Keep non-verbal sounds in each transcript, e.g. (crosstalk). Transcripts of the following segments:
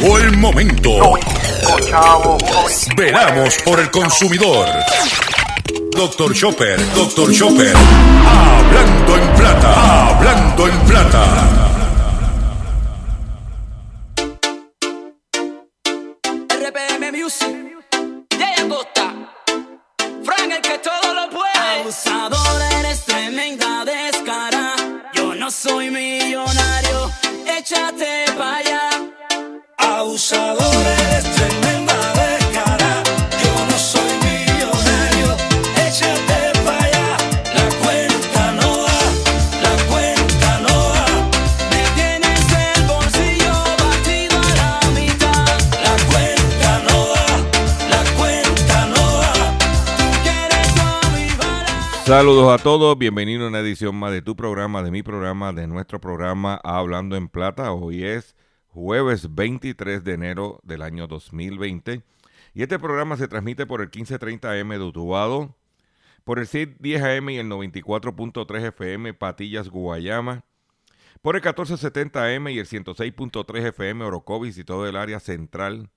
Llegó el momento. Veramos por el consumidor. Doctor Chopper, Doctor Chopper. Hablando en plata, hablando en plata. Saludos a todos, bienvenidos a una edición más de tu programa, de mi programa, de nuestro programa Hablando en Plata. Hoy es jueves 23 de enero del año 2020 y este programa se transmite por el 1530M de Utuado, por el 610AM y el 94.3 FM Patillas, Guayama, por el 1470M y el 106.3 FM Orocovis y todo el área central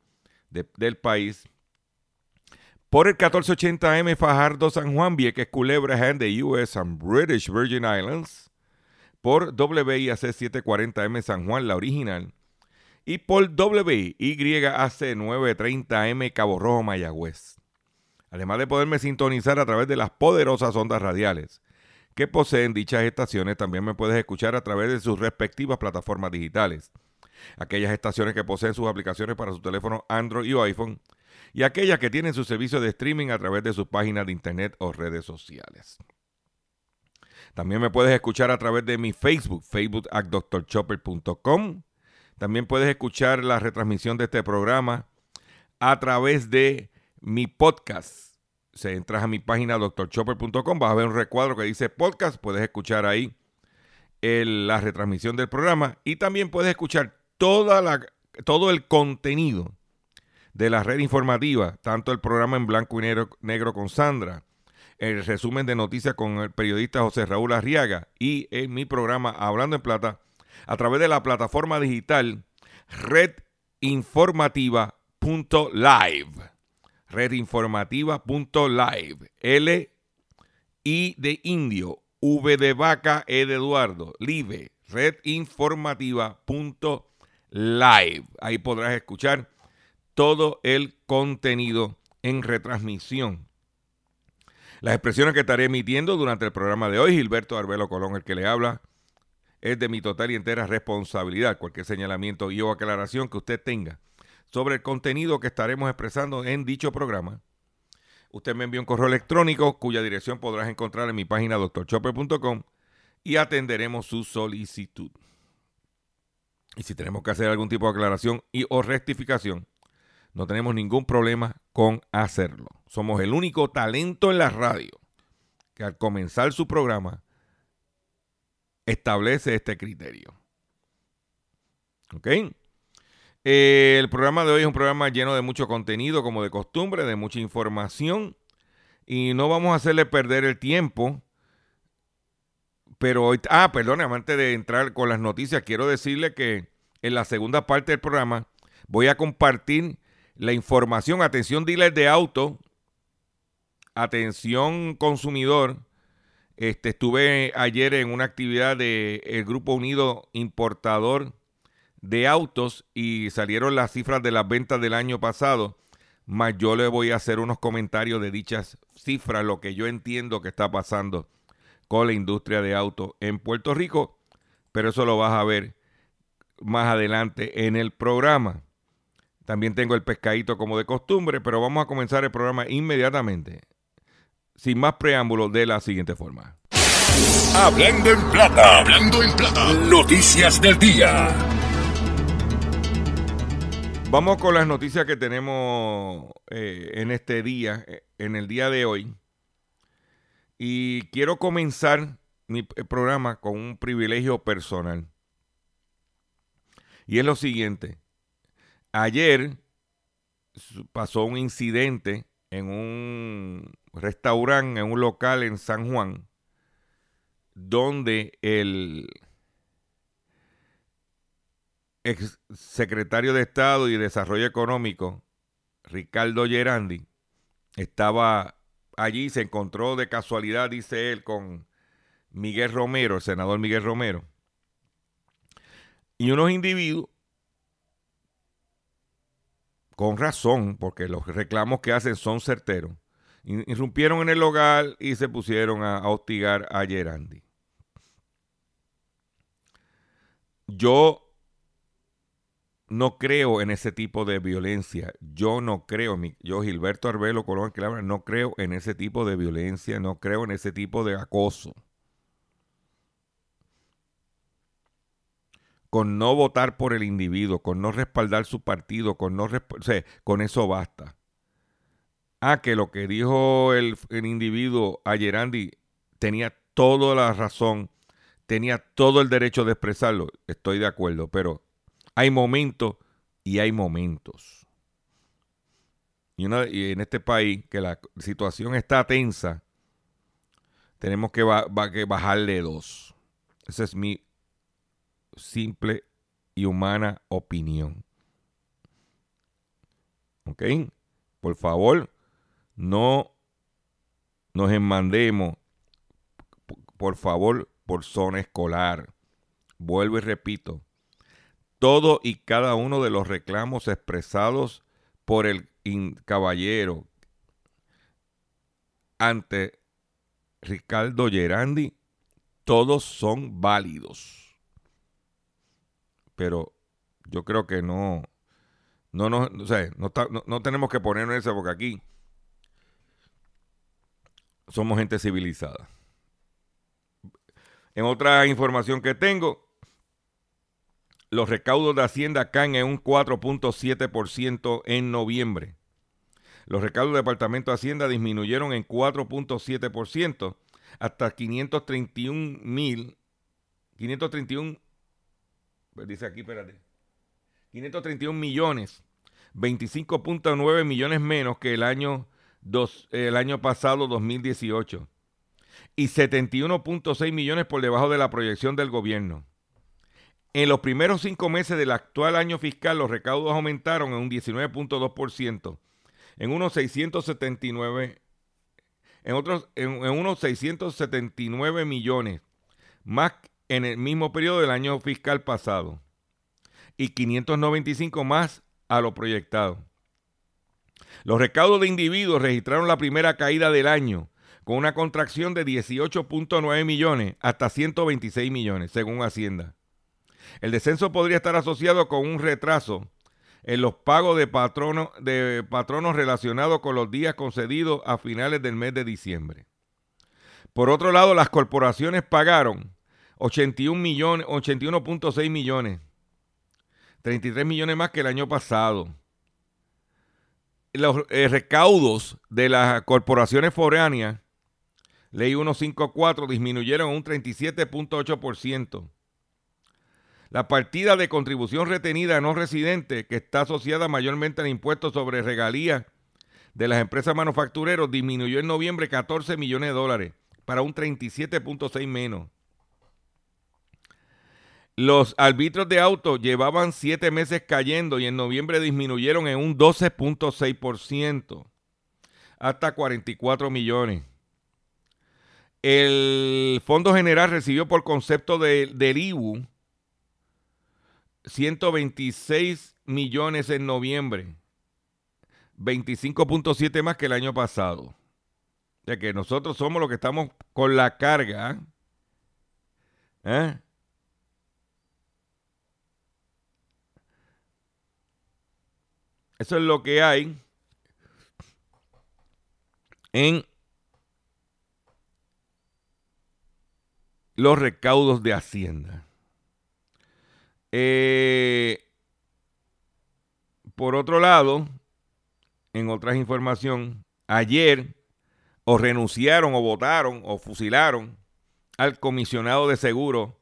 de- del país, por el 1480M Fajardo San Juan, Vieques, Culebra, and the US and British Virgin Islands. Por WIAC 740M San Juan, la original. Y por WYAC 930M Cabo Rojo, Mayagüez. Además de poderme sintonizar a través de las poderosas ondas radiales que poseen dichas estaciones, también me puedes escuchar a través de sus respectivas plataformas digitales. Aquellas estaciones que poseen sus aplicaciones para su teléfono Android y iPhone y aquellas que tienen su servicio de streaming a través de sus páginas de internet o redes sociales. También me puedes escuchar a través de mi Facebook, facebook at drchopper.com. También puedes escuchar la retransmisión de este programa a través de mi podcast. Si entras a mi página drchopper.com, vas a ver un recuadro que dice podcast, puedes escuchar ahí la retransmisión del programa y también puedes escuchar toda la, todo el contenido de la red informativa, tanto el programa en blanco y negro, con Sandra, el resumen de noticias con el periodista José Raúl Arriaga y en mi programa Hablando en Plata a través de la plataforma digital redinformativa.live. Redinformativa.live. L I de indio, V de vaca, E de Eduardo, live, redinformativa.live. Ahí podrás escuchar todo el contenido en retransmisión. Las expresiones que estaré emitiendo durante el programa de hoy, Gilberto Arbelo Colón, el que le habla, es de mi total y entera responsabilidad. Cualquier señalamiento y o aclaración que usted tenga sobre el contenido que estaremos expresando en dicho programa, usted me envía un correo electrónico cuya dirección podrás encontrar en mi página drchopper.com y atenderemos su solicitud. Y si tenemos que hacer algún tipo de aclaración y o rectificación, no tenemos ningún problema con hacerlo. Somos el único talento en la radio que al comenzar su programa establece este criterio. ¿Ok? Eh, el programa de hoy es un programa lleno de mucho contenido, como de costumbre, de mucha información. Y no vamos a hacerle perder el tiempo. Pero hoy, ah, perdón, antes de entrar con las noticias, quiero decirle que en la segunda parte del programa voy a compartir la información. Atención, dealers de auto. Atención, consumidor. Este, estuve ayer en una actividad del Grupo Unido Importador de Autos y salieron las cifras de las ventas del año pasado. Más yo le voy a hacer unos comentarios de dichas cifras, lo que yo entiendo que está pasando con la industria de autos en Puerto Rico. Pero eso lo vas a ver más adelante en el programa. También tengo el pescadito como de costumbre, pero vamos a comenzar el programa inmediatamente. Sin más preámbulos, de la siguiente forma. Hablando en plata, hablando en plata. Noticias del día. Vamos con las noticias que tenemos eh, en este día, eh, en el día de hoy. Y quiero comenzar mi eh, programa con un privilegio personal. Y es lo siguiente. Ayer pasó un incidente en un restaurante, en un local en San Juan, donde el, ex secretario de Estado y Desarrollo Económico, Ricardo Gerandi, estaba allí, se encontró de casualidad, dice él, con Miguel Romero, el senador Miguel Romero, y unos individuos, con razón, porque los reclamos que hacen son certeros, irrumpieron en el hogar y se pusieron a, hostigar a Gerandi. Yo no creo en ese tipo de violencia. Yo no creo, yo Gilberto Arbelo Colón Clave, no creo en ese tipo de violencia, no creo en ese tipo de acoso. Con no votar por el individuo, con no respaldar su partido, con no con eso basta. Ah, que lo que dijo el, el individuo ayer Andy tenía toda la razón, tenía todo el derecho de expresarlo, estoy de acuerdo, pero hay momentos y hay momentos. Y, en este país que la situación está tensa, tenemos que, que bajarle dos. Esa es mi simple y humana opinión. ¿Ok? Por favor, no nos enmandemos, por favor, por zona escolar. Vuelvo y repito, todo y cada uno de los reclamos expresados por el caballero ante Ricardo Gerandi, todos son válidos. Pero yo creo que no, no, no, no, no, tenemos que ponernos esa porque aquí somos gente civilizada. En otra información que tengo, los recaudos de Hacienda caen en un 4.7% en noviembre. Los recaudos del Departamento de Hacienda disminuyeron en 4.7% hasta 531 mil, 531, pues dice aquí, espérate, 531 millones, 25.9 millones menos que el año, dos, el año pasado, 2018, y 71.6 millones por debajo de la proyección del gobierno. En los primeros cinco meses del actual año fiscal, los recaudos aumentaron en un 19.2%, en unos 679, en otros, en, unos 679 millones, más en el mismo periodo del año fiscal pasado, y 595 más a lo proyectado. Los recaudos de individuos registraron la primera caída del año, con una contracción de 18.9 millones hasta 126 millones, según Hacienda. El descenso podría estar asociado con un retraso en los pagos de, de patronos relacionados con los días concedidos a finales del mes de diciembre. Por otro lado, las corporaciones pagaron 81 millones, 81.6 millones, 33 millones más que el año pasado. Los eh, recaudos de las corporaciones foráneas, ley 154, disminuyeron un 37.8%. La partida de contribución retenida no residente, que está asociada mayormente al impuesto sobre regalías de las empresas manufactureras, disminuyó en noviembre 14 millones de dólares para un 37.6 menos. Los arbitros de auto llevaban siete meses cayendo y en noviembre disminuyeron en un 12.6% hasta 44 millones. El Fondo General recibió por concepto de, del IBU 126 millones en noviembre, 25.7 más que el año pasado. Ya que nosotros somos los que estamos con la carga. ¿eh? Eso es lo que hay en los recaudos de Hacienda. Eh, por otro lado, en otras información, ayer o renunciaron o votaron o fusilaron al comisionado de seguro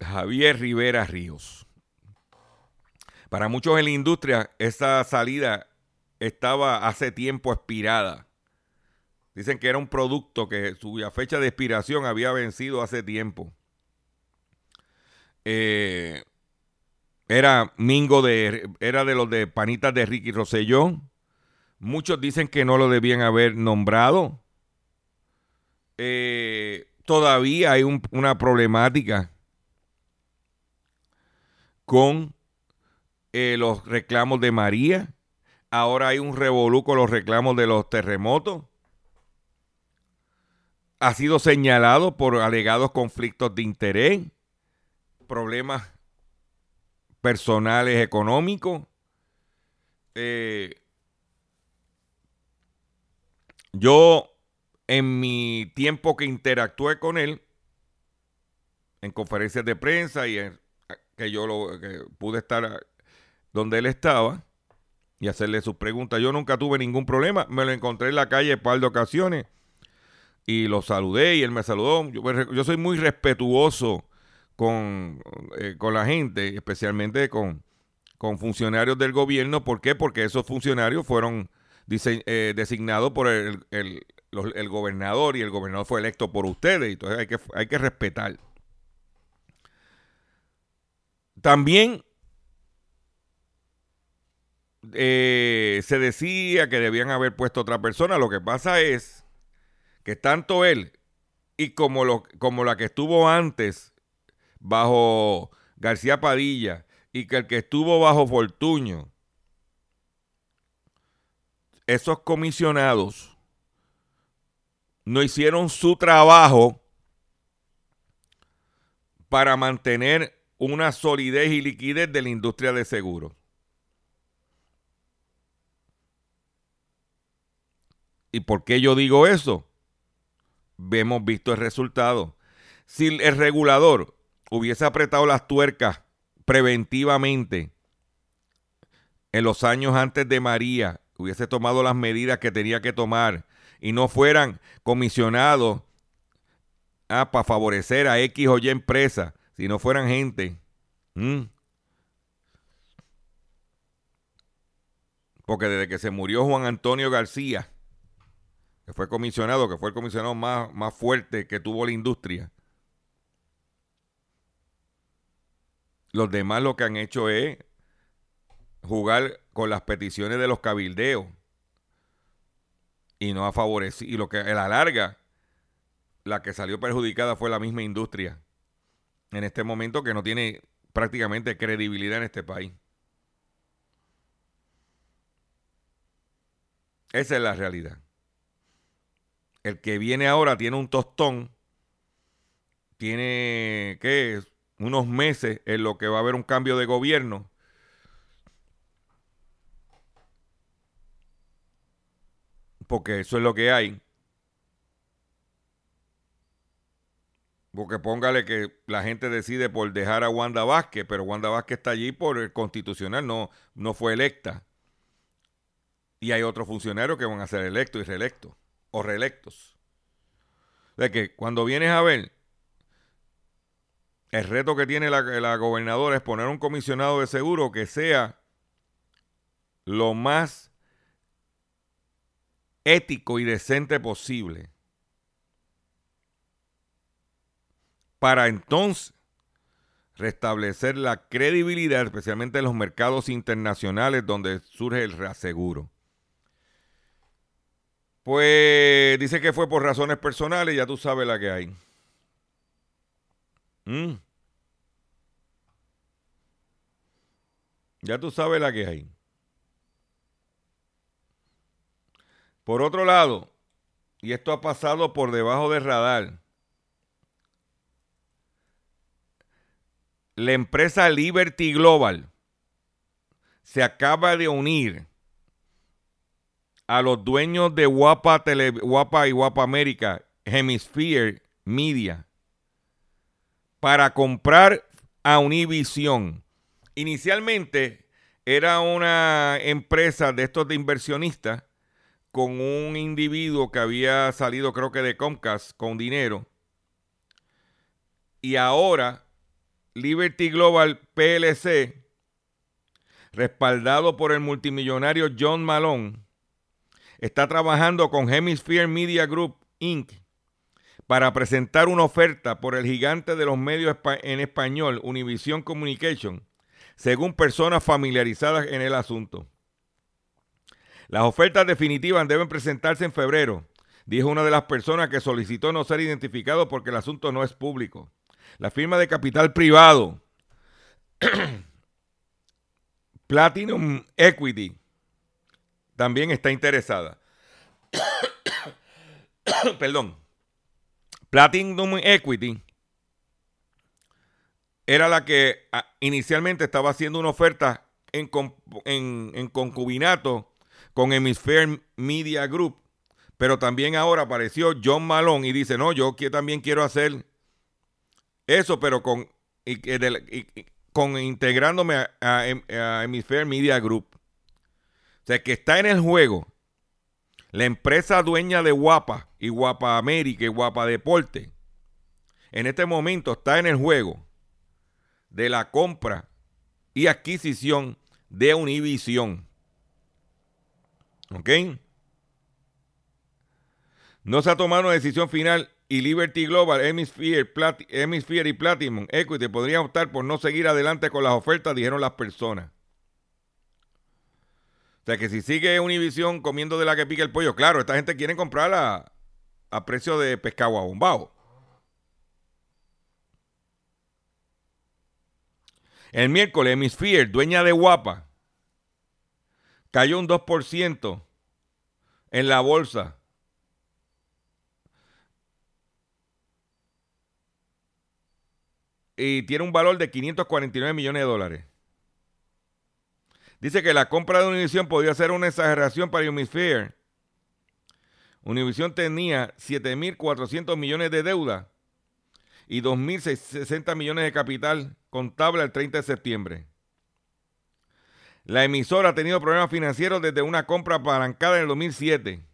Javier Rivera Ríos. Para muchos en la industria, esa salida estaba hace tiempo expirada. Dicen que era un producto que cuya fecha de expiración había vencido hace tiempo. Eh, era Mingo de, era de los de Panitas de Ricky Rosselló. Muchos dicen que no lo debían haber nombrado. Eh, todavía hay una problemática con eh, los reclamos de María. Ahora hay un revolú con los reclamos de los terremotos. Ha sido señalado por alegados conflictos de interés, problemas personales económicos. Eh, yo, en mi tiempo que interactué con él, en conferencias de prensa y que yo lo, pude estar donde él estaba y hacerle sus preguntas, yo nunca tuve ningún problema. Me lo encontré en la calle un par de ocasiones y lo saludé y él me saludó. Yo, soy muy respetuoso con, eh, con la gente, especialmente con, con, funcionarios del gobierno. ¿Por qué? Porque esos funcionarios fueron eh, designados por el, el, el, gobernador y el gobernador fue electo por ustedes. Entonces hay que, hay que respetar. También eh, se decía que debían haber puesto otra persona. Lo que pasa es que tanto él y como, lo, como la que estuvo antes bajo García Padilla y que el que estuvo bajo Fortuño, esos comisionados no hicieron su trabajo para mantener una solidez y liquidez de la industria de seguros. ¿Y por qué yo digo eso? Hemos visto el resultado. Si el regulador hubiese apretado las tuercas preventivamente en los años antes de María, hubiese tomado las medidas que tenía que tomar y no fueran comisionados ah, para favorecer a X o Y empresa, si no fueran gente. Porque desde que se murió Juan Antonio García, que fue comisionado, que fue el comisionado más, más fuerte que tuvo la industria, Los demás lo que han hecho es jugar con las peticiones de los cabildeos y no ha favorecido. Y lo que a la larga, la que salió perjudicada fue la misma industria en este momento que no tiene prácticamente credibilidad en este país. Esa es la realidad. El que viene ahora tiene un tostón, tiene, ¿qué? unos meses en lo que va a haber un cambio de gobierno. Porque eso es lo que hay. Porque póngale que la gente decide por dejar a Wanda Vázquez, pero Wanda Vázquez está allí por el constitucional, no, no fue electa. Y hay otros funcionarios que van a ser electos y reelectos, o reelectos. De que cuando vienes a ver, el reto que tiene la, gobernadora es poner un comisionado de seguro que sea lo más ético y decente posible. Para entonces restablecer la credibilidad, especialmente en los mercados internacionales donde surge el reaseguro. Pues dice que fue por razones personales, ya tú sabes la que hay. Mm. Ya tú sabes la que hay. Por otro lado, y esto ha pasado por debajo del radar, la empresa Liberty Global se acaba de unir a los dueños de Guapa, Tele, Guapa y Guapa América, Hemisphere Media, para comprar a Univision. Inicialmente era una empresa de estos de inversionistas con un individuo que había salido creo que de Comcast con dinero. Y ahora Liberty Global PLC, respaldado por el multimillonario John Malone, está trabajando con Hemisphere Media Group Inc. para presentar una oferta por el gigante de los medios en español, Univision Communication, según personas familiarizadas en el asunto. Las ofertas definitivas deben presentarse en febrero, dijo una de las personas que solicitó no ser identificado porque el asunto no es público. La firma de capital privado (clears throat) Platinum Equity también está interesada. (coughs) Perdón. Platinum Equity era la que ah, inicialmente estaba haciendo una oferta en, concubinato con Hemisphere Media Group, pero también ahora apareció John Malone y dice, no, yo también quiero hacer eso, pero con, con integrándome a, a, Hemisphere Media Group. O sea, que está en el juego la empresa dueña de Guapa y Guapa América y Guapa Deporte. En este momento está en el juego de la compra y adquisición de Univision. ¿Ok? No se ha tomado una decisión final y Liberty Global, Hemisphere, Hemisphere y Platinum Equity podrían optar por no seguir adelante con las ofertas, dijeron las personas. O sea que si sigue Univision comiendo de la que pica el pollo, claro, esta gente quiere comprarla a precio de pescado a bombao. El miércoles, Hemisphere, dueña de Guapa, cayó un 2% en la bolsa. Y tiene un valor de 549 millones de dólares. Dice que la compra de Univision podría ser una exageración para Hemisphere. Univision tenía 7.400 millones de deuda y 2.060 millones de capital contable el 30 de septiembre. La emisora ha tenido problemas financieros desde una compra apalancada en el 2007.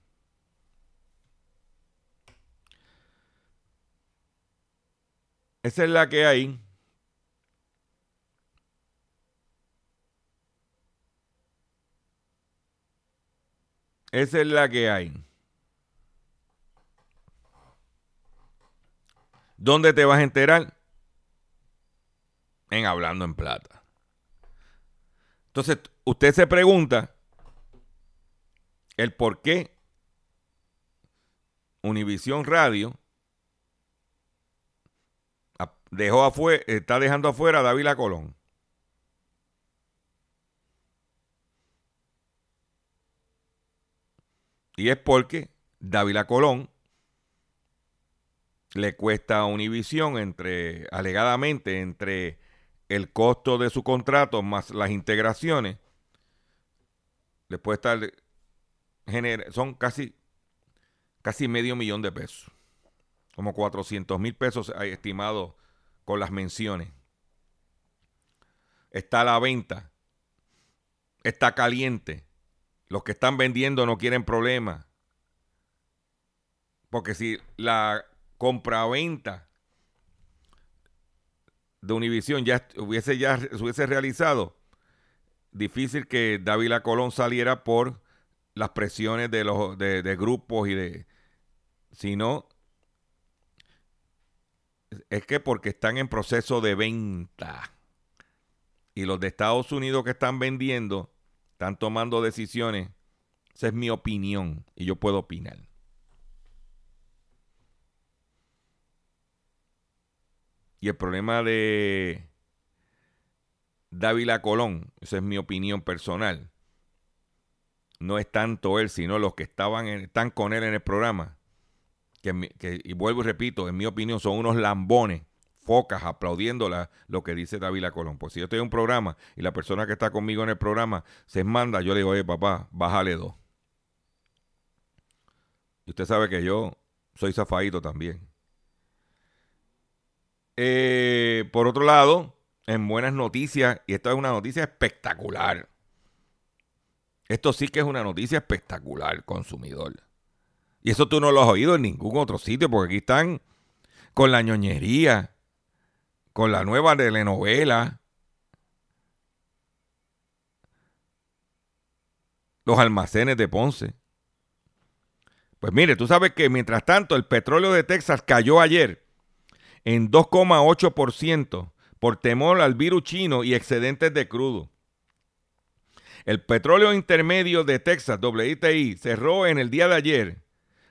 Esa es la que hay. Esa es la que hay. ¿Dónde te vas a enterar? En Hablando en Plata. Entonces, usted se pregunta el por qué Univisión Radio dejó afuera, está dejando afuera a Dávila Colón. Y es porque Dávila Colón le cuesta a Univisión entre, alegadamente, entre el costo de su contrato más las integraciones, le puede estar son casi casi medio millón de pesos. Como 400 mil pesos estimados con las menciones. Está a la venta. Está caliente. Los que están vendiendo no quieren problemas. Porque si la compra-venta de Univisión ya hubiese ya se hubiese realizado, difícil que Dávila Colón saliera por las presiones de los de, grupos y de sino es que porque están en proceso de venta y los de Estados Unidos que están vendiendo están tomando decisiones esa es mi opinión y yo puedo opinar Y el problema de Dávila Colón, esa es mi opinión personal, no es tanto él, sino los que estaban están con él en el programa. Que, y vuelvo y repito, en mi opinión son unos lambones, focas, aplaudiendo lo que dice Dávila Colón. Pues si yo estoy en un programa y la persona que está conmigo en el programa se manda, yo le digo, oye papá, bájale dos. Y usted sabe que yo soy zafadito también. Eh, por otro lado, en buenas noticias, y esta es una noticia espectacular. Esto sí que es una noticia espectacular, consumidor. Y eso tú no lo has oído en ningún otro sitio, porque aquí están con la ñoñería, con la nueva telenovela, los almacenes de Ponce. Pues mire, tú sabes que mientras tanto el petróleo de Texas cayó ayer en 2,8% por temor al virus chino y excedentes de crudo. El petróleo intermedio de Texas, WTI, cerró en el día de ayer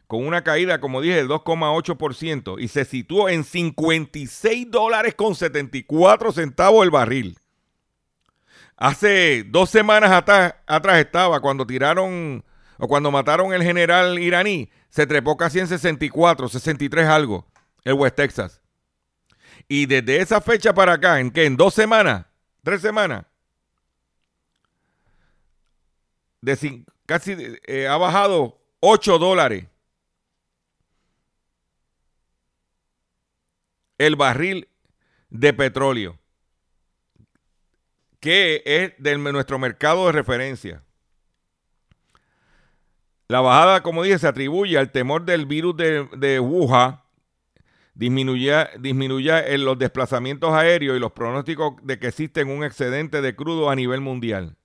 con una caída, como dije, del 2,8% y se situó en 56 dólares con 74 centavos el barril. Hace dos semanas atrás, estaba cuando tiraron o cuando mataron el general iraní, se trepó casi en 64, 63 algo, el West Texas. Y desde esa fecha para acá, ¿en qué? ¿En dos semanas? ¿Tres semanas? De casi eh, ha bajado 8 dólares. El barril de petróleo, que es de nuestro mercado de referencia. La bajada, como dije, se atribuye al temor del virus de, de Wuhan, disminuya, disminuya en los desplazamientos aéreos y los pronósticos de que existe un excedente de crudo a nivel mundial.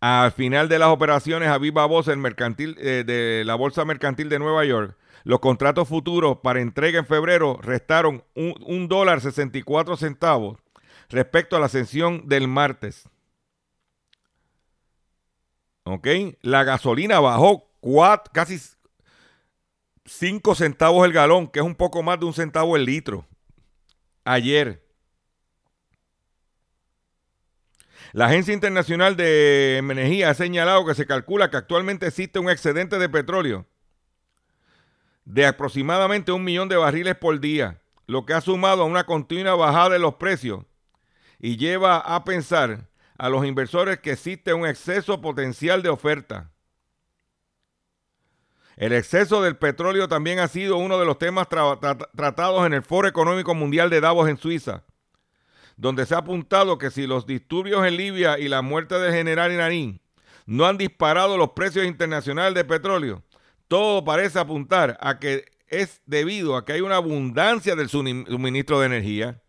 Al final de las operaciones a viva voz el mercantil, eh, de la Bolsa Mercantil de Nueva York, los contratos futuros para entrega en febrero restaron un, un dólar 64 centavos respecto a la ascensión del martes. ¿Ok? La gasolina bajó casi 5 centavos el galón, que es un poco más de un centavo el litro. Ayer. La Agencia Internacional de Energía ha señalado que se calcula que actualmente existe un excedente de petróleo de aproximadamente un millón de barriles por día, lo que ha sumado a una continua bajada de los precios y lleva a pensar a los inversores que existe un exceso potencial de oferta. El exceso del petróleo también ha sido uno de los temas tratados en el Foro Económico Mundial de Davos en Suiza, donde se ha apuntado que si los disturbios en Libia y la muerte del general iraní no han disparado los precios internacionales de petróleo, todo parece apuntar a que es debido a que hay una abundancia del suministro de energía,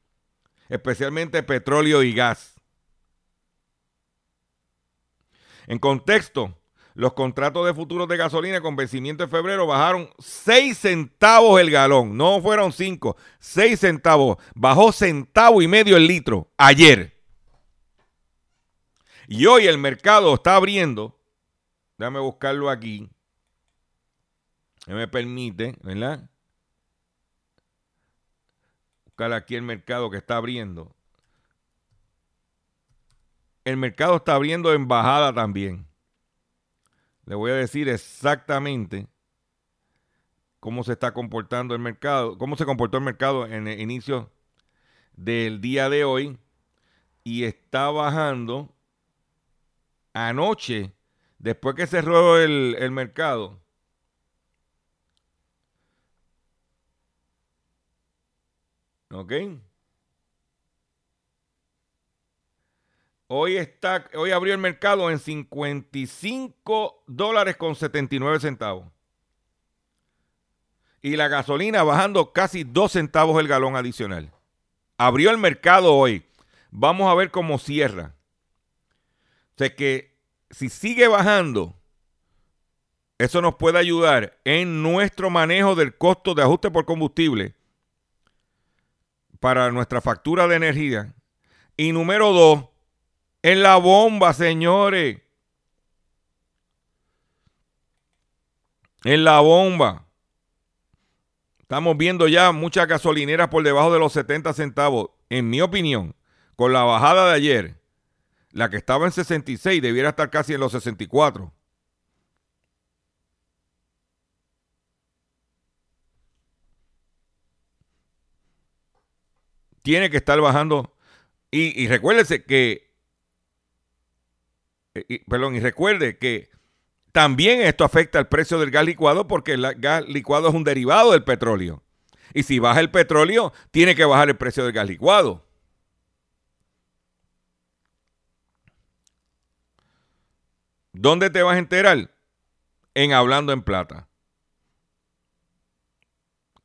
especialmente petróleo y gas. En contexto, los contratos de futuros de gasolina con vencimiento en febrero bajaron 6 centavos el galón. No fueron 5, 6 centavos. Bajó centavo y medio el litro ayer. Y hoy el mercado está abriendo. Déjame buscarlo aquí. Me permite, ¿verdad? Buscar aquí el mercado que está abriendo el mercado está abriendo en bajada también. Le voy a decir exactamente cómo se está comportando el mercado, cómo se comportó el mercado en el inicio del día de hoy y está bajando anoche, después que cerró el, el mercado. ¿Ok? Hoy, está, hoy abrió el mercado en 55 dólares con 79 centavos. Y la gasolina bajando casi 2 centavos el galón adicional. Abrió el mercado hoy. Vamos a ver cómo cierra. O sea que si sigue bajando, eso nos puede ayudar en nuestro manejo del costo de ajuste por combustible para nuestra factura de energía. Y número dos, en la bomba, señores. En la bomba. Estamos viendo ya muchas gasolineras por debajo de los 70 centavos. En mi opinión, con la bajada de ayer, la que estaba en 66 debiera estar casi en los 64. Tiene que estar bajando. Y, recuérdese que eh, perdón, y recuerde que también esto afecta al precio del gas licuado porque el gas licuado es un derivado del petróleo. Y si baja el petróleo, tiene que bajar el precio del gas licuado. ¿Dónde te vas a enterar? En Hablando en Plata.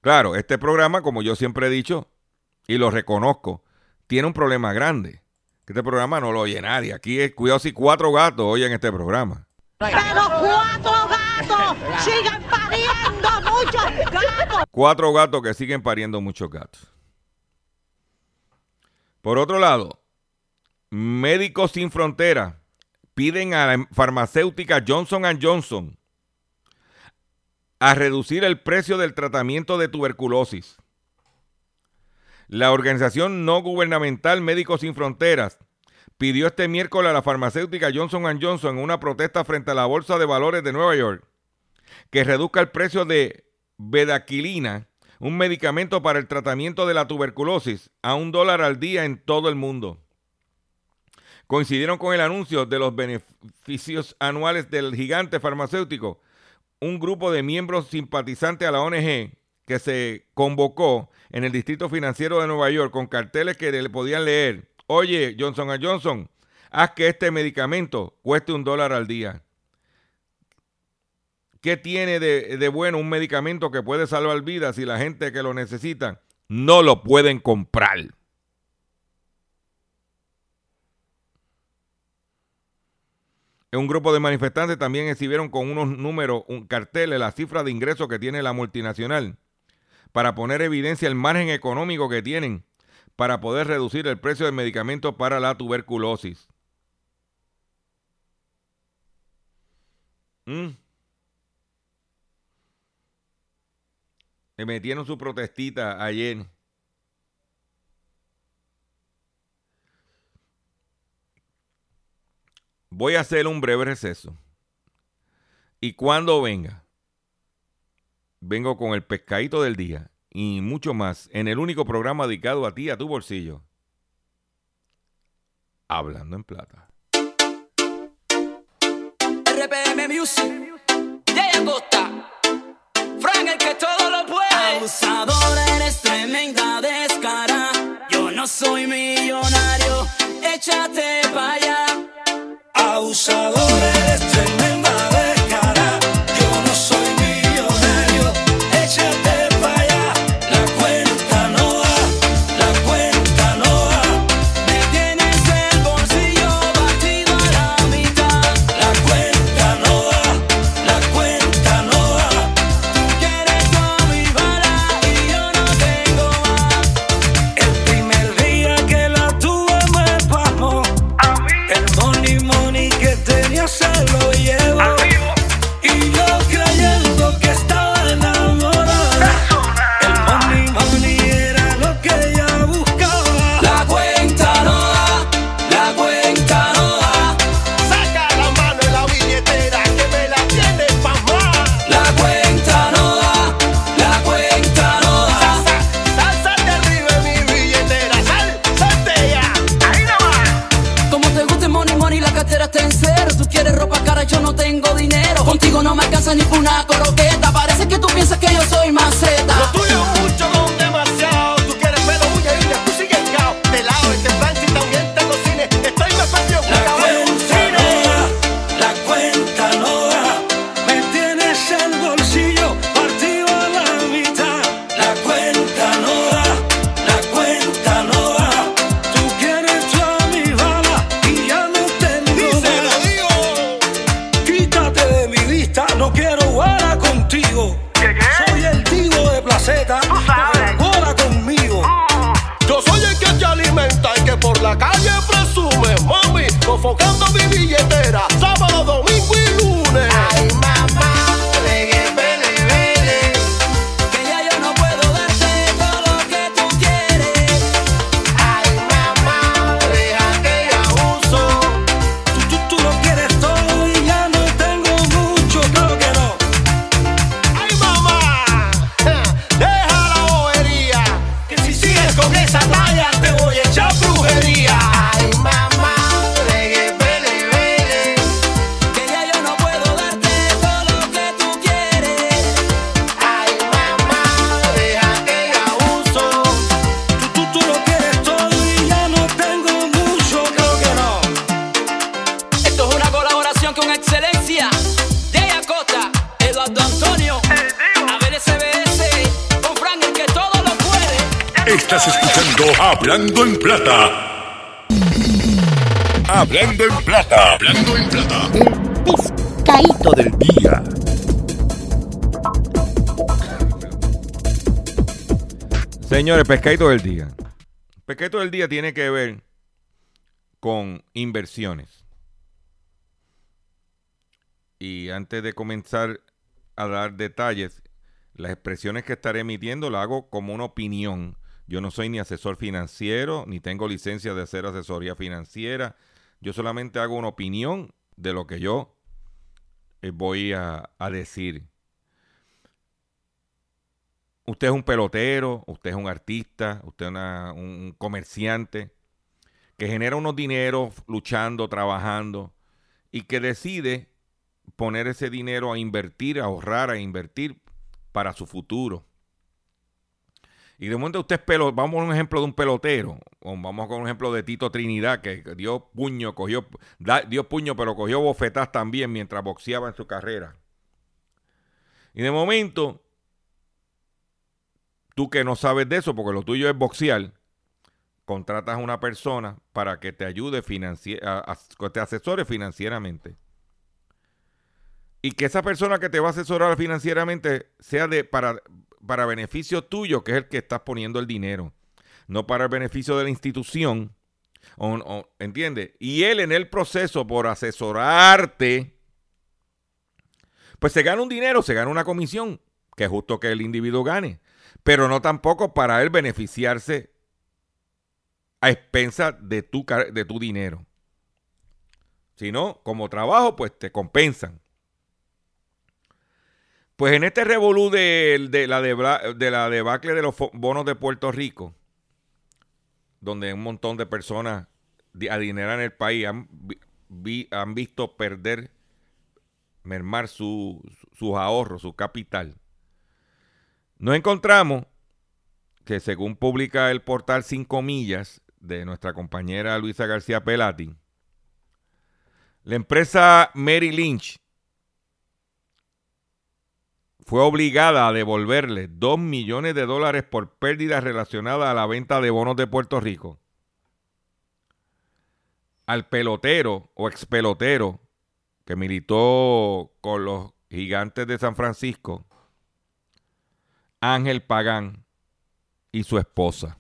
Claro, este programa, como yo siempre he dicho, y lo reconozco, tiene un problema grande que este programa no lo oye nadie. Aquí es cuidado si cuatro gatos oyen este programa. Pero cuatro gatos siguen pariendo muchos gatos. Cuatro gatos que siguen pariendo muchos gatos. Por otro lado, Médicos Sin Fronteras piden a la farmacéutica Johnson Johnson a reducir el precio del tratamiento de tuberculosis. La organización no gubernamental Médicos Sin Fronteras pidió este miércoles a la farmacéutica Johnson Johnson en una protesta frente a la Bolsa de Valores de Nueva York que reduzca el precio de bedaquilina, un medicamento para el tratamiento de la tuberculosis, a un dólar al día en todo el mundo. Coincidieron con el anuncio de los beneficios anuales del gigante farmacéutico, un grupo de miembros simpatizantes a la ONG que se convocó en el Distrito Financiero de Nueva York con carteles que le podían leer, oye, Johnson Johnson, haz que este medicamento cueste un dólar al día. ¿Qué tiene de, de, bueno un medicamento que puede salvar vidas si la gente que lo necesita no lo pueden comprar? Un grupo de manifestantes también exhibieron con unos números, un cartel, la cifra de ingresos que tiene la multinacional para poner evidencia el margen económico que tienen para poder reducir el precio del medicamento para la tuberculosis. Mm. Le metieron su protestita ayer. Voy a hacer un breve receso. Y cuando venga, vengo con el pescadito del día y mucho más en el único programa dedicado a ti, a tu bolsillo. Hablando en plata. RPM Music, Jay Costa, Frank el que todo lo puede. Abusador, eres tremenda descara. Yo no soy millonario, échate para allá. Abusador, eres tremenda Señores, pescadito del día. Pequeto del día tiene que ver con inversiones. Y antes de comenzar a dar detalles, las expresiones que estaré emitiendo las hago como una opinión. Yo no soy ni asesor financiero, ni tengo licencia de hacer asesoría financiera. Yo solamente hago una opinión de lo que yo eh, voy a decir. Usted es un pelotero, usted es un artista, usted es un comerciante que genera unos dineros luchando, trabajando y que decide poner ese dinero a invertir, a ahorrar, a invertir para su futuro. Y de momento usted es pelo, vamos a un ejemplo de un pelotero, vamos con un ejemplo de Tito Trinidad, que dio puño, cogió, puño, pero cogió bofetas también mientras boxeaba en su carrera. Y de momento, tú que no sabes de eso, porque lo tuyo es boxear, contratas a una persona para que te ayude a- te asesore financieramente. Y que esa persona que te va a asesorar financieramente sea de para, para beneficio tuyo, que es el que estás poniendo el dinero, no para el beneficio de la institución. O, o- ¿Entiendes? Y él en el proceso, por asesorarte, pues se gana un dinero, se gana una comisión, que es justo que el individuo gane, pero no tampoco para él beneficiarse a expensas de tu, de tu dinero. Sino, como trabajo, pues te compensan. Pues en este revolú de, la, de la debacle de los bonos de Puerto Rico, donde un montón de personas di- adineran el país han, han visto perder, mermar su- sus ahorros, su capital. Nos encontramos que según publica el portal 5 millas de nuestra compañera Luisa García Pelati, la empresa Mary Lynch fue obligada a devolverle 2 millones de dólares por pérdidas relacionadas a la venta de bonos de Puerto Rico al pelotero o ex pelotero que militó con los gigantes de San Francisco, Ángel Pagán y su esposa.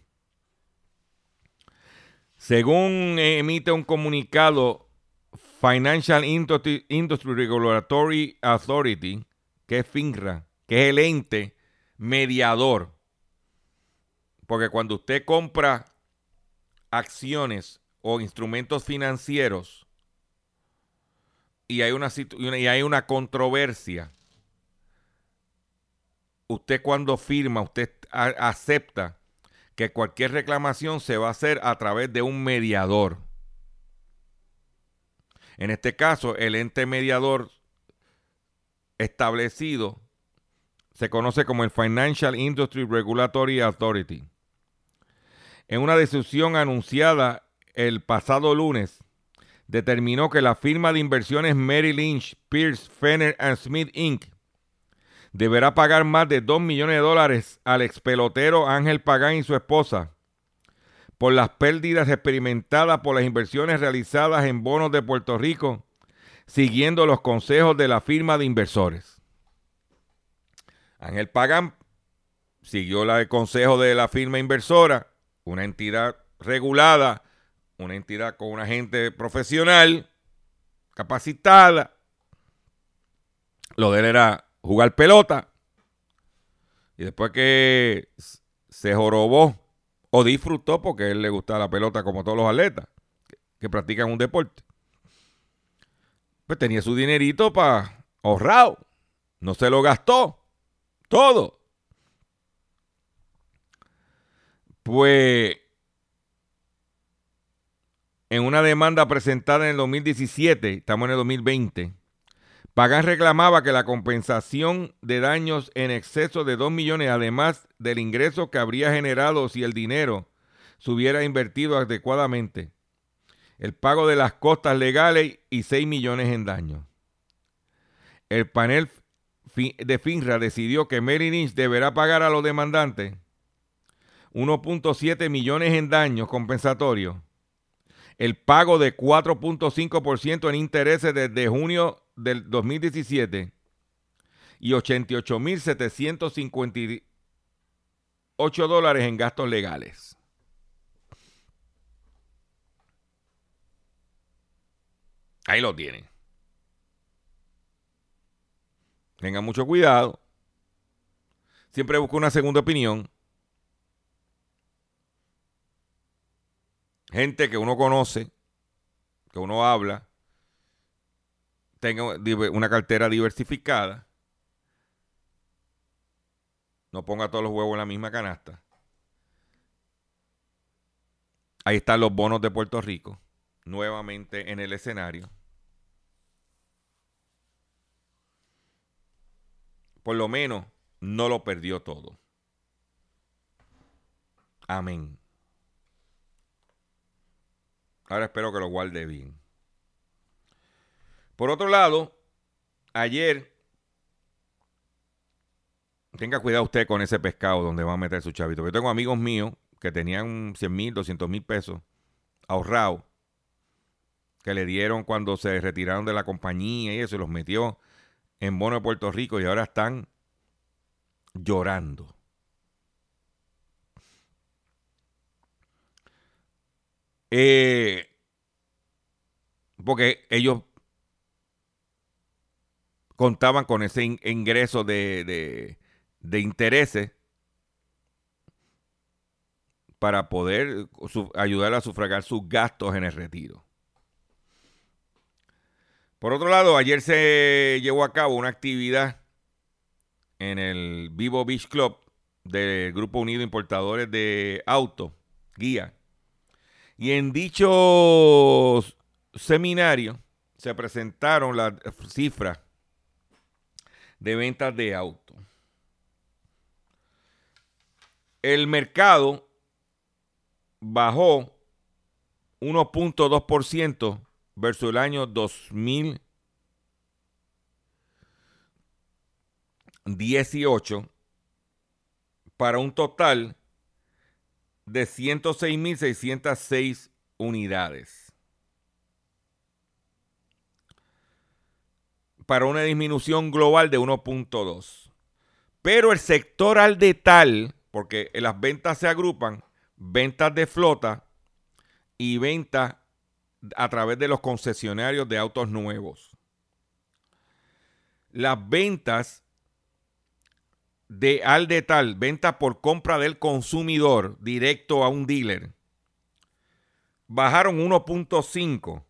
Según emite un comunicado Financial Industry, Regulatory Authority, que es FINRA, que es el ente mediador. Porque cuando usted compra acciones o instrumentos financieros y hay una- y hay una controversia, usted cuando firma, usted acepta que cualquier reclamación se va a hacer a través de un mediador. En este caso, el ente mediador establecido se conoce como el Financial Industry Regulatory Authority. En una decisión anunciada el pasado lunes, determinó que la firma de inversiones Merrill Lynch, Pierce, Fenner Smith Inc. deberá pagar más de 2 millones de dólares al expelotero Ángel Pagán y su esposa por las pérdidas experimentadas por las inversiones realizadas en bonos de Puerto Rico, siguiendo los consejos de la firma de inversores. Ángel Pagán siguió el consejo de la firma inversora, una entidad regulada, una entidad con una gente profesional, capacitada. Lo de él era jugar pelota. Y después que se jorobó o disfrutó, porque a él le gusta la pelota como todos los atletas que, que practican un deporte, pues tenía su dinerito para ahorrado. No se lo gastó. Todo. Pues en una demanda presentada en el 2017, estamos en el 2020, Pagán reclamaba que la compensación de daños en exceso de 2 millones, además del ingreso que habría generado si el dinero se hubiera invertido adecuadamente, el pago de las costas legales y 6 millones en daños. El panel de FINRA decidió que Mary Lynch deberá pagar a los demandantes 1.7 millones en daños compensatorios, el pago de 4.5% en intereses desde junio del 2017 y 88.758 dólares en gastos legales. Ahí lo tienen. Tengan mucho cuidado. Siempre busco una segunda opinión. Gente que uno conoce, que uno habla, tenga una cartera diversificada. No ponga todos los huevos en la misma canasta. Ahí están los bonos de Puerto Rico, nuevamente en el escenario. Por lo menos no lo perdió todo. Amén. Ahora espero que lo guarde bien. Por otro lado, ayer, tenga cuidado usted con ese pescado donde va a meter su chavito. Yo tengo amigos míos que tenían 100 mil, 200 mil pesos ahorrados, que le dieron cuando se retiraron de la compañía y eso, los metió en bono de Puerto Rico y ahora están llorando. Eh, porque ellos contaban con ese ingreso de, de, intereses para poder ayudar a sufragar sus gastos en el retiro. Por otro lado, ayer se llevó a cabo una actividad en el Vivo Beach Club del Grupo Unido Importadores de Autos, Guía. Y en dicho seminario se presentaron las cifras de ventas de autos. El mercado bajó 1.2% versus el año 2018 para un total de 106.606 unidades. para una disminución global de 1.2. Pero el sector al de tal, porque las ventas se agrupan, ventas de flota y ventas a través de los concesionarios de autos nuevos. Las ventas de al de tal, ventas por compra del consumidor directo a un dealer, bajaron 1.5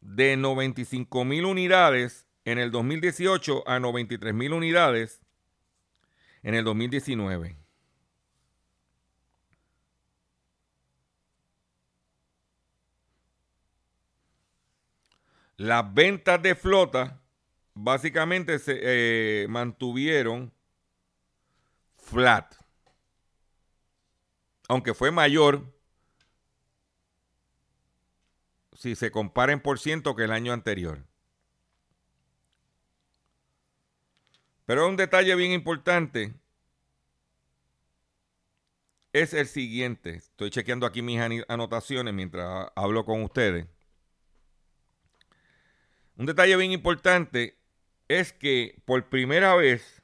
de 95 mil unidades en el 2018 a 93 mil unidades en el 2019. Las ventas de flota básicamente se eh, mantuvieron flat. Aunque fue mayor si se compara en por ciento que el año anterior. Pero un detalle bien importante es el siguiente. Estoy chequeando aquí mis anotaciones mientras hablo con ustedes. Un detalle bien importante es que por primera vez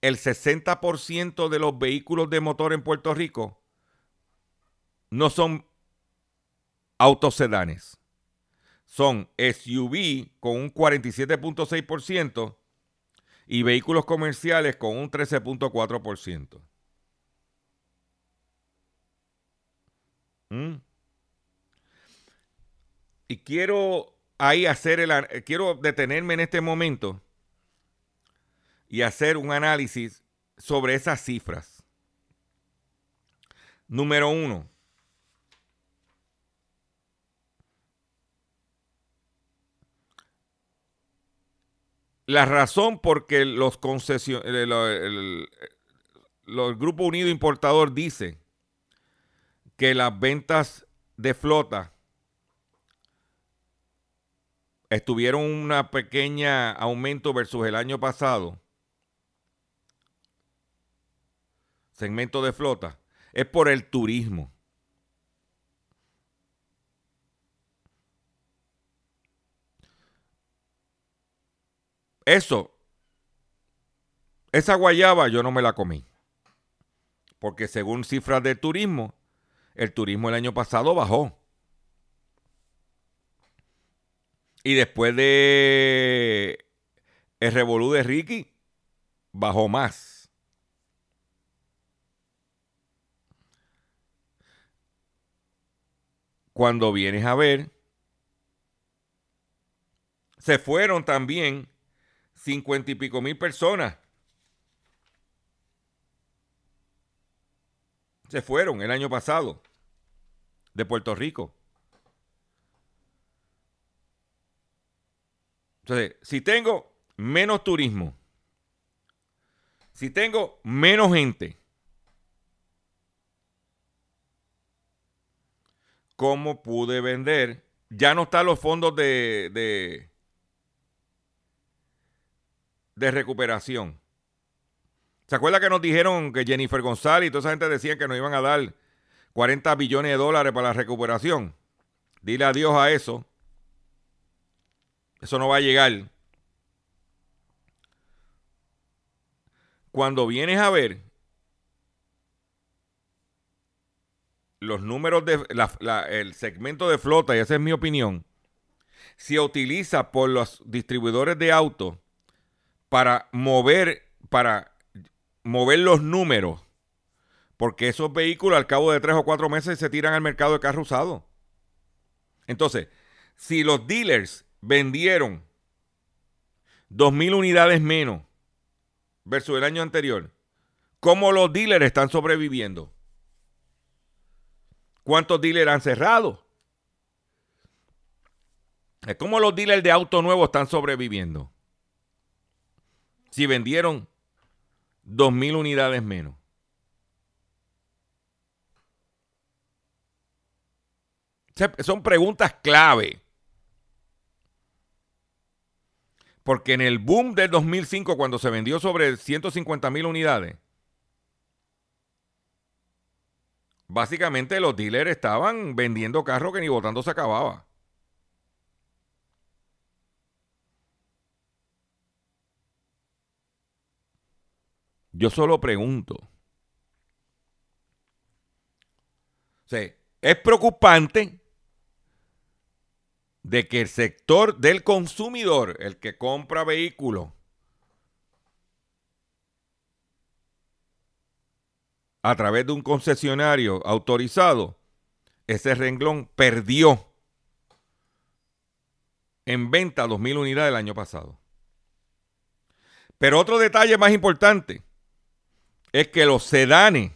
el 60% de los vehículos de motor en Puerto Rico no son autos sedanes. Son SUV con un 47.6% y vehículos comerciales con un 13.4%. ¿Mm? Y quiero ahí hacer el quiero detenerme en este momento y hacer un análisis sobre esas cifras. Número uno, La razón por que los el, el, Grupo Unido Importador dice que las ventas de flota estuvieron una pequeña aumento versus el año pasado. Segmento de flota. Es por el turismo. Eso, esa guayaba yo no me la comí. Porque según cifras de turismo, el turismo el año pasado bajó. Y después de el revolú de Ricky, bajó más. Cuando vienes a ver, se fueron también cincuenta y pico mil personas. Se fueron el año pasado de Puerto Rico. Entonces, si tengo menos turismo, si tengo menos gente, ¿cómo pude vender? Ya no están los fondos de, de, de recuperación. ¿Se acuerda que nos dijeron que Jennifer González y toda esa gente decían que nos iban a dar 40 billones de dólares para la recuperación? Dile adiós a eso. Eso no va a llegar. Cuando vienes a ver los números de el segmento de flota, y esa es mi opinión, se utiliza por los distribuidores de autos para mover, para mover los números, porque esos vehículos al cabo de tres o cuatro meses se tiran al mercado de carro usado. Entonces, si los dealers vendieron 2.000 unidades menos versus el año anterior, ¿cómo los dealers están sobreviviendo? ¿Cuántos dealers han cerrado? ¿Cómo los dealers de auto nuevo están sobreviviendo? Si vendieron 2.000 unidades menos. Son preguntas clave. Porque en el boom del 2005, cuando se vendió sobre 150 mil unidades, básicamente los dealers estaban vendiendo carros que ni votando se acababa. Yo solo pregunto. O es preocupante de que el sector del consumidor, el que compra vehículos, a través de un concesionario autorizado, ese renglón perdió en venta 2.000 unidades el año pasado. Pero otro detalle más importante es que los sedanes,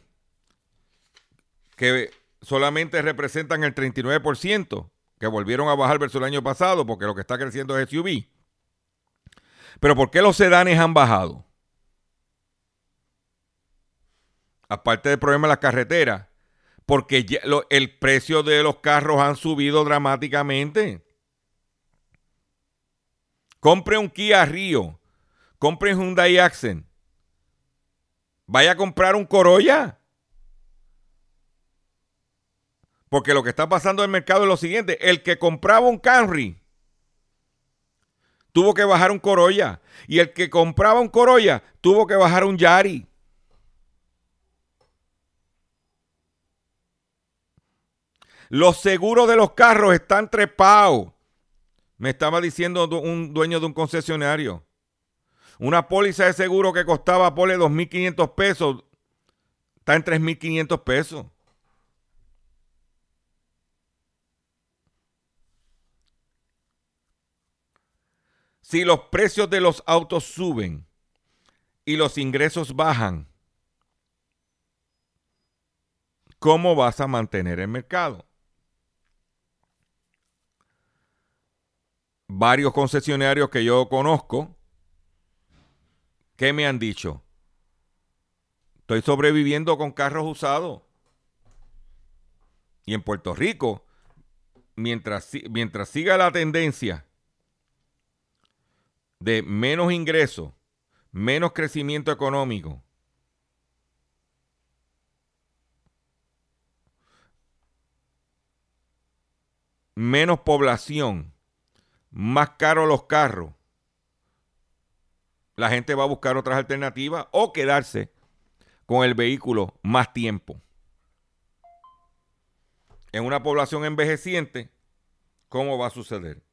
que solamente representan el 39%, que volvieron a bajar versus el año pasado, porque lo que está creciendo es SUV. Pero ¿por qué los sedanes han bajado? Aparte del problema de las carreteras, porque el precio de los carros han subido dramáticamente. Compre un Kia Rio, compre un Hyundai Accent, vaya a comprar un Corolla. Porque lo que está pasando en el mercado es lo siguiente. El que compraba un Camry tuvo que bajar un Corolla. Y el que compraba un Corolla tuvo que bajar un Yari. Los seguros de los carros están trepados. Me estaba diciendo un dueño de un concesionario. Una póliza de seguro que costaba, pole 2.500 pesos, está en 3.500 pesos. Si los precios de los autos suben y los ingresos bajan, ¿cómo vas a mantener el mercado? Varios concesionarios que yo conozco, ¿qué me han dicho? Estoy sobreviviendo con carros usados. Y en Puerto Rico, mientras, mientras siga la tendencia de menos ingresos, menos crecimiento económico, menos población, más caros los carros, la gente va a buscar otras alternativas o quedarse con el vehículo más tiempo. En una población envejeciente, ¿cómo va a suceder?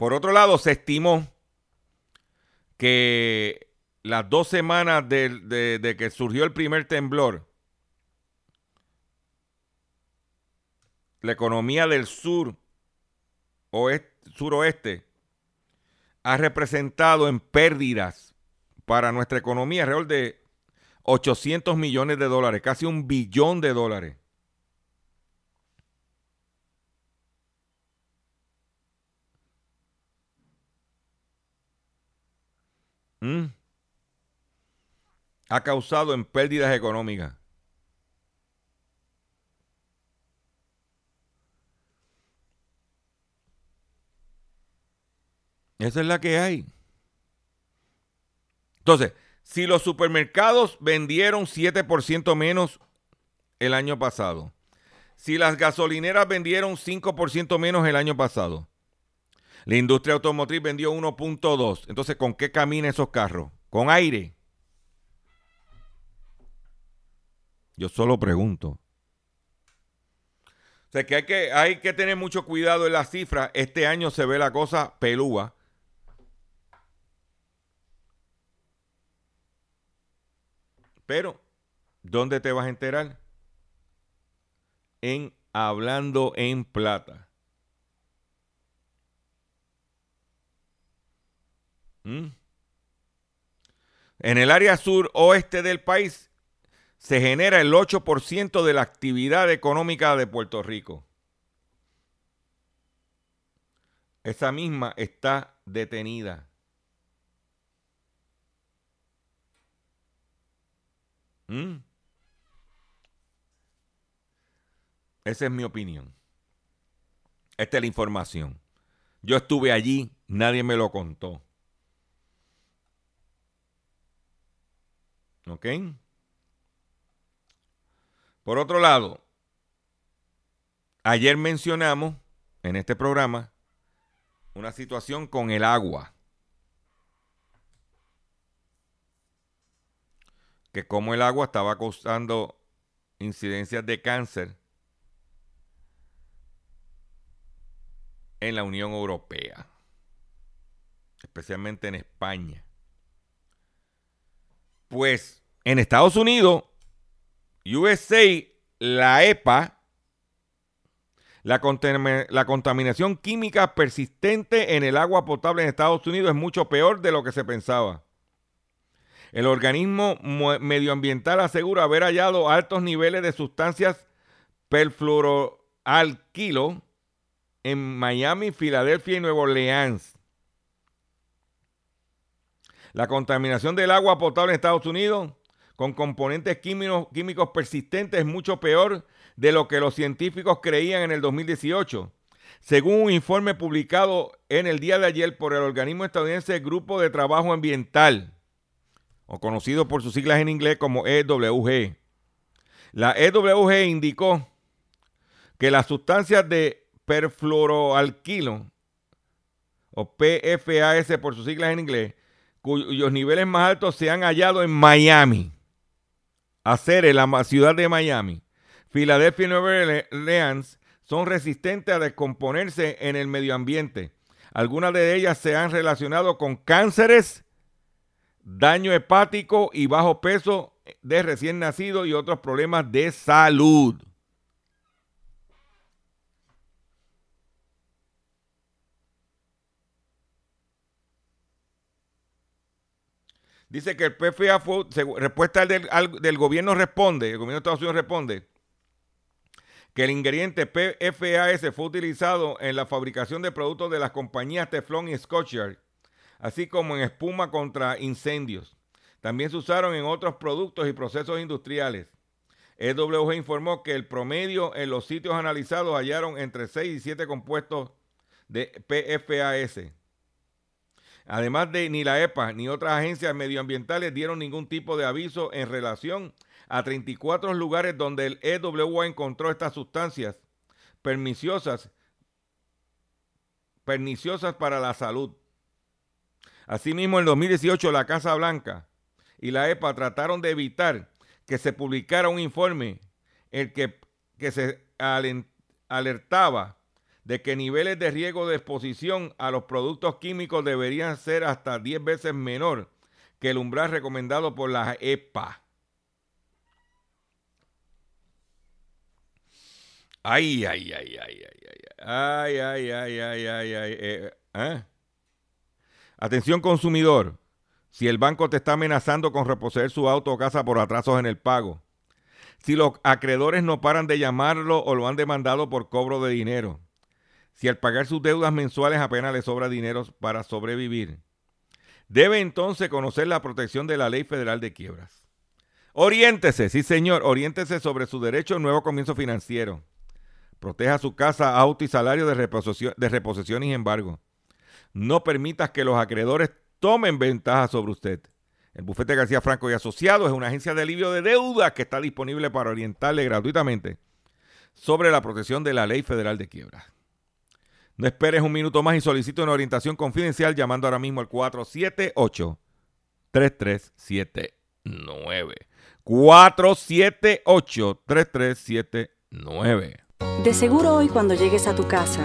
Por otro lado, se estimó que las dos semanas de, de- que surgió el primer temblor, la economía del sur, oeste, suroeste, ha representado en pérdidas para nuestra economía alrededor de 800 millones de dólares, casi un billón de dólares. ¿Mm? Ha causado en pérdidas económicas. Esa es la que hay. Entonces, si los supermercados vendieron 7% menos el año pasado, si las gasolineras vendieron 5% menos el año pasado, la industria automotriz vendió 1.2, entonces ¿con qué caminan esos carros? ¿Con aire? Yo solo pregunto. O sea que hay que, hay que tener mucho cuidado en las cifras. Este año se ve la cosa pelúa. Pero, ¿dónde te vas a enterar? En Hablando en Plata. ¿Mm? En el área sur oeste del país se genera el 8% de la actividad económica de Puerto Rico. Esa misma está detenida. ¿Mm? Esa es mi opinión. Esta es la información. Yo estuve allí, nadie me lo contó. ¿Ok? Por otro lado, ayer mencionamos en este programa una situación con el agua. Que como el agua estaba causando incidencias de cáncer en la Unión Europea, especialmente en España. Pues en Estados Unidos, USA, la EPA, la, contam- la contaminación química persistente en el agua potable en Estados Unidos es mucho peor de lo que se pensaba. El organismo medioambiental asegura haber hallado altos niveles de sustancias perfluoroalquilo en Miami, Filadelfia y Nueva Orleans. La contaminación del agua potable en Estados Unidos con componentes químicos, persistentes es mucho peor de lo que los científicos creían en el 2018. Según un informe publicado en el día de ayer por el organismo estadounidense Grupo de Trabajo Ambiental, o conocido por sus siglas en inglés como EWG. La EWG indicó que las sustancias de perfluoroalquilo, o PFAS por sus siglas en inglés, cuyos niveles más altos se han hallado en Miami, hacer en la ciudad de Miami, Filadelfia y Nueva Orleans, son resistentes a descomponerse en el medio ambiente. Algunas de ellas se han relacionado con cánceres, daño hepático y bajo peso de recién nacido y otros problemas de salud. Dice que el PFA fue, respuesta del, del gobierno responde, el gobierno de Estados Unidos responde, que el ingrediente PFAS fue utilizado en la fabricación de productos de las compañías Teflon y Scotchyard, así como en espuma contra incendios. También se usaron en otros productos y procesos industriales. EWG informó que el promedio en los sitios analizados hallaron entre 6 y 7 compuestos de PFAS. Además de ni la EPA ni otras agencias medioambientales dieron ningún tipo de aviso en relación a 34 lugares donde el EWA encontró estas sustancias perniciosas, perniciosas para la salud. Asimismo, en 2018 la Casa Blanca y la EPA trataron de evitar que se publicara un informe el que, que se alertaba de que niveles de riesgo de exposición a los productos químicos deberían ser hasta 10 veces menor que el umbral recomendado por la EPA. Ay, ay, ay, ay, ay, ay, ay, ay, ay, ay, ay, eh, ¿eh? Atención consumidor, si el banco te está amenazando con reposeer su auto o casa por atrasos en el pago, si los acreedores no paran de llamarlo o lo han demandado por cobro de dinero, si al pagar sus deudas mensuales apenas le sobra dinero para sobrevivir, debe entonces conocer la protección de la ley federal de quiebras. Oriéntese, sí señor, oriéntese sobre su derecho a un nuevo comienzo financiero. Proteja su casa, auto y salario de reposición, y embargo. No permitas que los acreedores tomen ventaja sobre usted. El bufete García Franco y Asociados es una agencia de alivio de deuda que está disponible para orientarle gratuitamente sobre la protección de la ley federal de quiebra. No esperes un minuto más y solicite una orientación confidencial llamando ahora mismo al 478 3379. 478 3379. De seguro hoy cuando llegues a tu casa,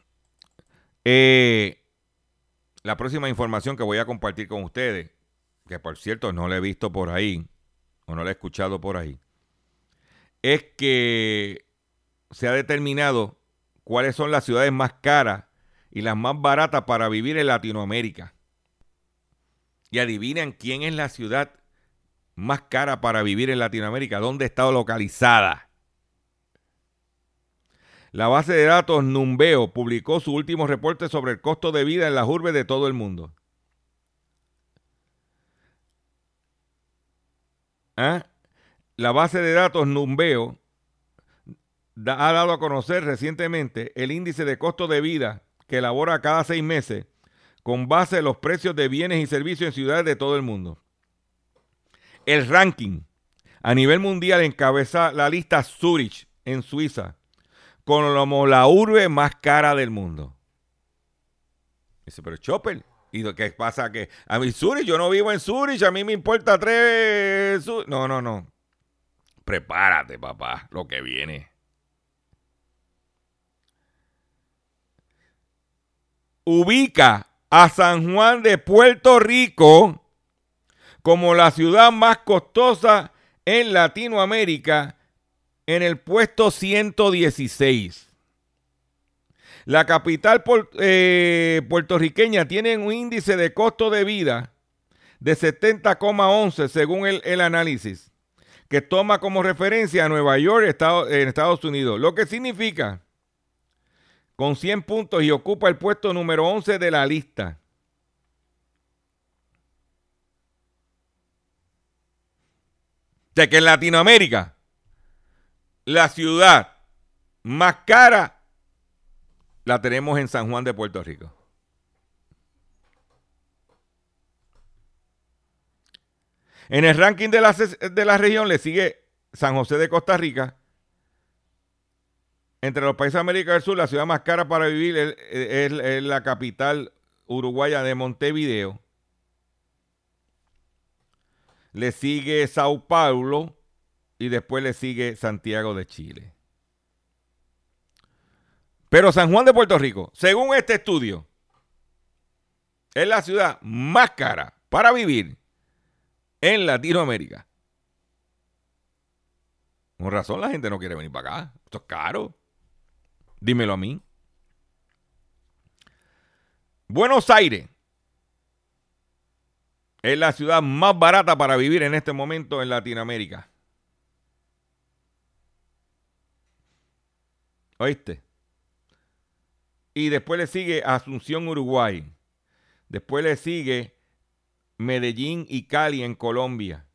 Eh, la próxima información que voy a compartir con ustedes, que por cierto no la he visto por ahí, o no la he escuchado por ahí, es que se ha determinado cuáles son las ciudades más caras y las más baratas para vivir en Latinoamérica. Y adivinen quién es la ciudad más cara para vivir en Latinoamérica, dónde está localizada. La base de datos Numbeo publicó su último reporte sobre el costo de vida en las urbes de todo el mundo. ¿Ah? La base de datos Numbeo ha dado a conocer recientemente el índice de costo de vida que elabora cada seis meses con base en los precios de bienes y servicios en ciudades de todo el mundo. El ranking a nivel mundial encabeza la lista Zurich en Suiza como la urbe más cara del mundo. Dice, pero Chopper, ¿y que pasa? Que a mí Zurich, yo no vivo en Zurich, a mí me importa tres... No, no, no. Prepárate, papá, lo que viene. Ubica a San Juan de Puerto Rico como la ciudad más costosa en Latinoamérica en el puesto 116. La capital eh, puertorriqueña tiene un índice de costo de vida de 70,11 según el, análisis, que toma como referencia a Nueva York en Estados Unidos, lo que significa con 100 puntos y ocupa el puesto número 11 de la lista. De que en Latinoamérica la ciudad más cara la tenemos en San Juan de Puerto Rico. En el ranking de la, de la región le sigue San José de Costa Rica. Entre los países de América del Sur, la ciudad más cara para vivir es la capital uruguaya de Montevideo. Le sigue Sao Paulo y después le sigue Santiago de Chile. Pero San Juan de Puerto Rico, según este estudio, es la ciudad más cara para vivir en Latinoamérica. Con razón la gente no quiere venir para acá. Esto es caro. Dímelo a mí. Buenos Aires es la ciudad más barata para vivir en este momento en Latinoamérica. ¿Oíste? Y después le sigue Asunción, Uruguay. Después le sigue Medellín y Cali en Colombia.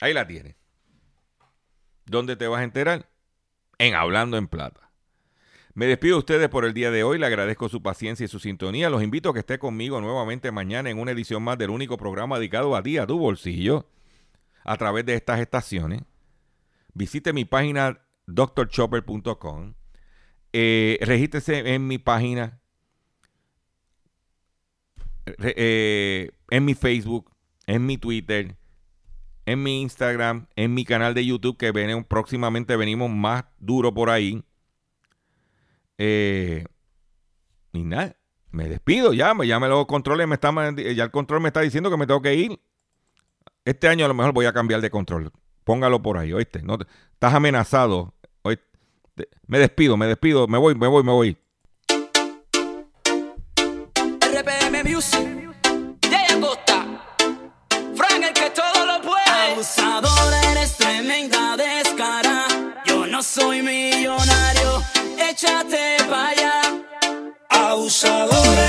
Ahí la tiene. ¿Dónde te vas a enterar? En Hablando en Plata. Me despido de ustedes por el día de hoy. Le agradezco su paciencia y su sintonía. Los invito a que esté conmigo nuevamente mañana en una edición más del único programa dedicado a ti, a tu bolsillo, a través de estas estaciones. Visite mi página drchopper.com. Eh, regístrese en mi página, eh, en mi Facebook, en mi Twitter, en mi Instagram, en mi canal de YouTube, que próximamente venimos más duro por ahí. Eh, y nada, me despido ya, ya me lo controle, me está, ya el control me está diciendo que me tengo que ir. Este año a lo mejor voy a cambiar de control. Póngalo por ahí, oíste. No, estás amenazado. ¿oíste? Me despido, me despido, me voy, me voy, me voy. RPM Music, Jay Costa, Frank el que todo lo puede. Abusadora, eres tremenda descara. Yo no soy millonario, échate para allá. Abusadora.